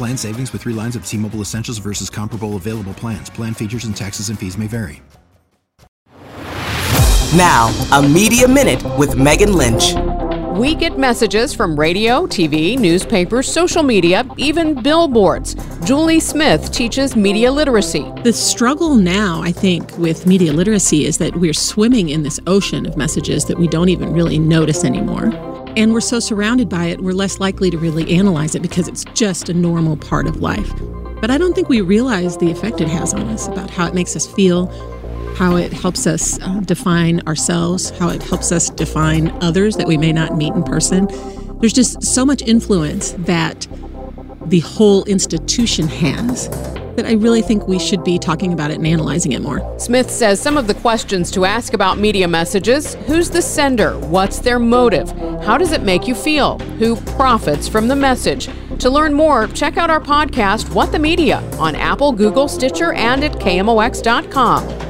Plan savings with three lines of T Mobile Essentials versus comparable available plans. Plan features and taxes and fees may vary. Now, a Media Minute with Megan Lynch. We get messages from radio, TV, newspapers, social media, even billboards. Julie Smith teaches media literacy. The struggle now, I think, with media literacy is that we're swimming in this ocean of messages that we don't even really notice anymore. And we're so surrounded by it, we're less likely to really analyze it because it's just a normal part of life. But I don't think we realize the effect it has on us about how it makes us feel, how it helps us uh, define ourselves, how it helps us define others that we may not meet in person. There's just so much influence that the whole institution has that I really think we should be talking about it and analyzing it more. Smith says some of the questions to ask about media messages who's the sender? What's their motive? How does it make you feel? Who profits from the message? To learn more, check out our podcast, What the Media, on Apple, Google, Stitcher, and at KMOX.com.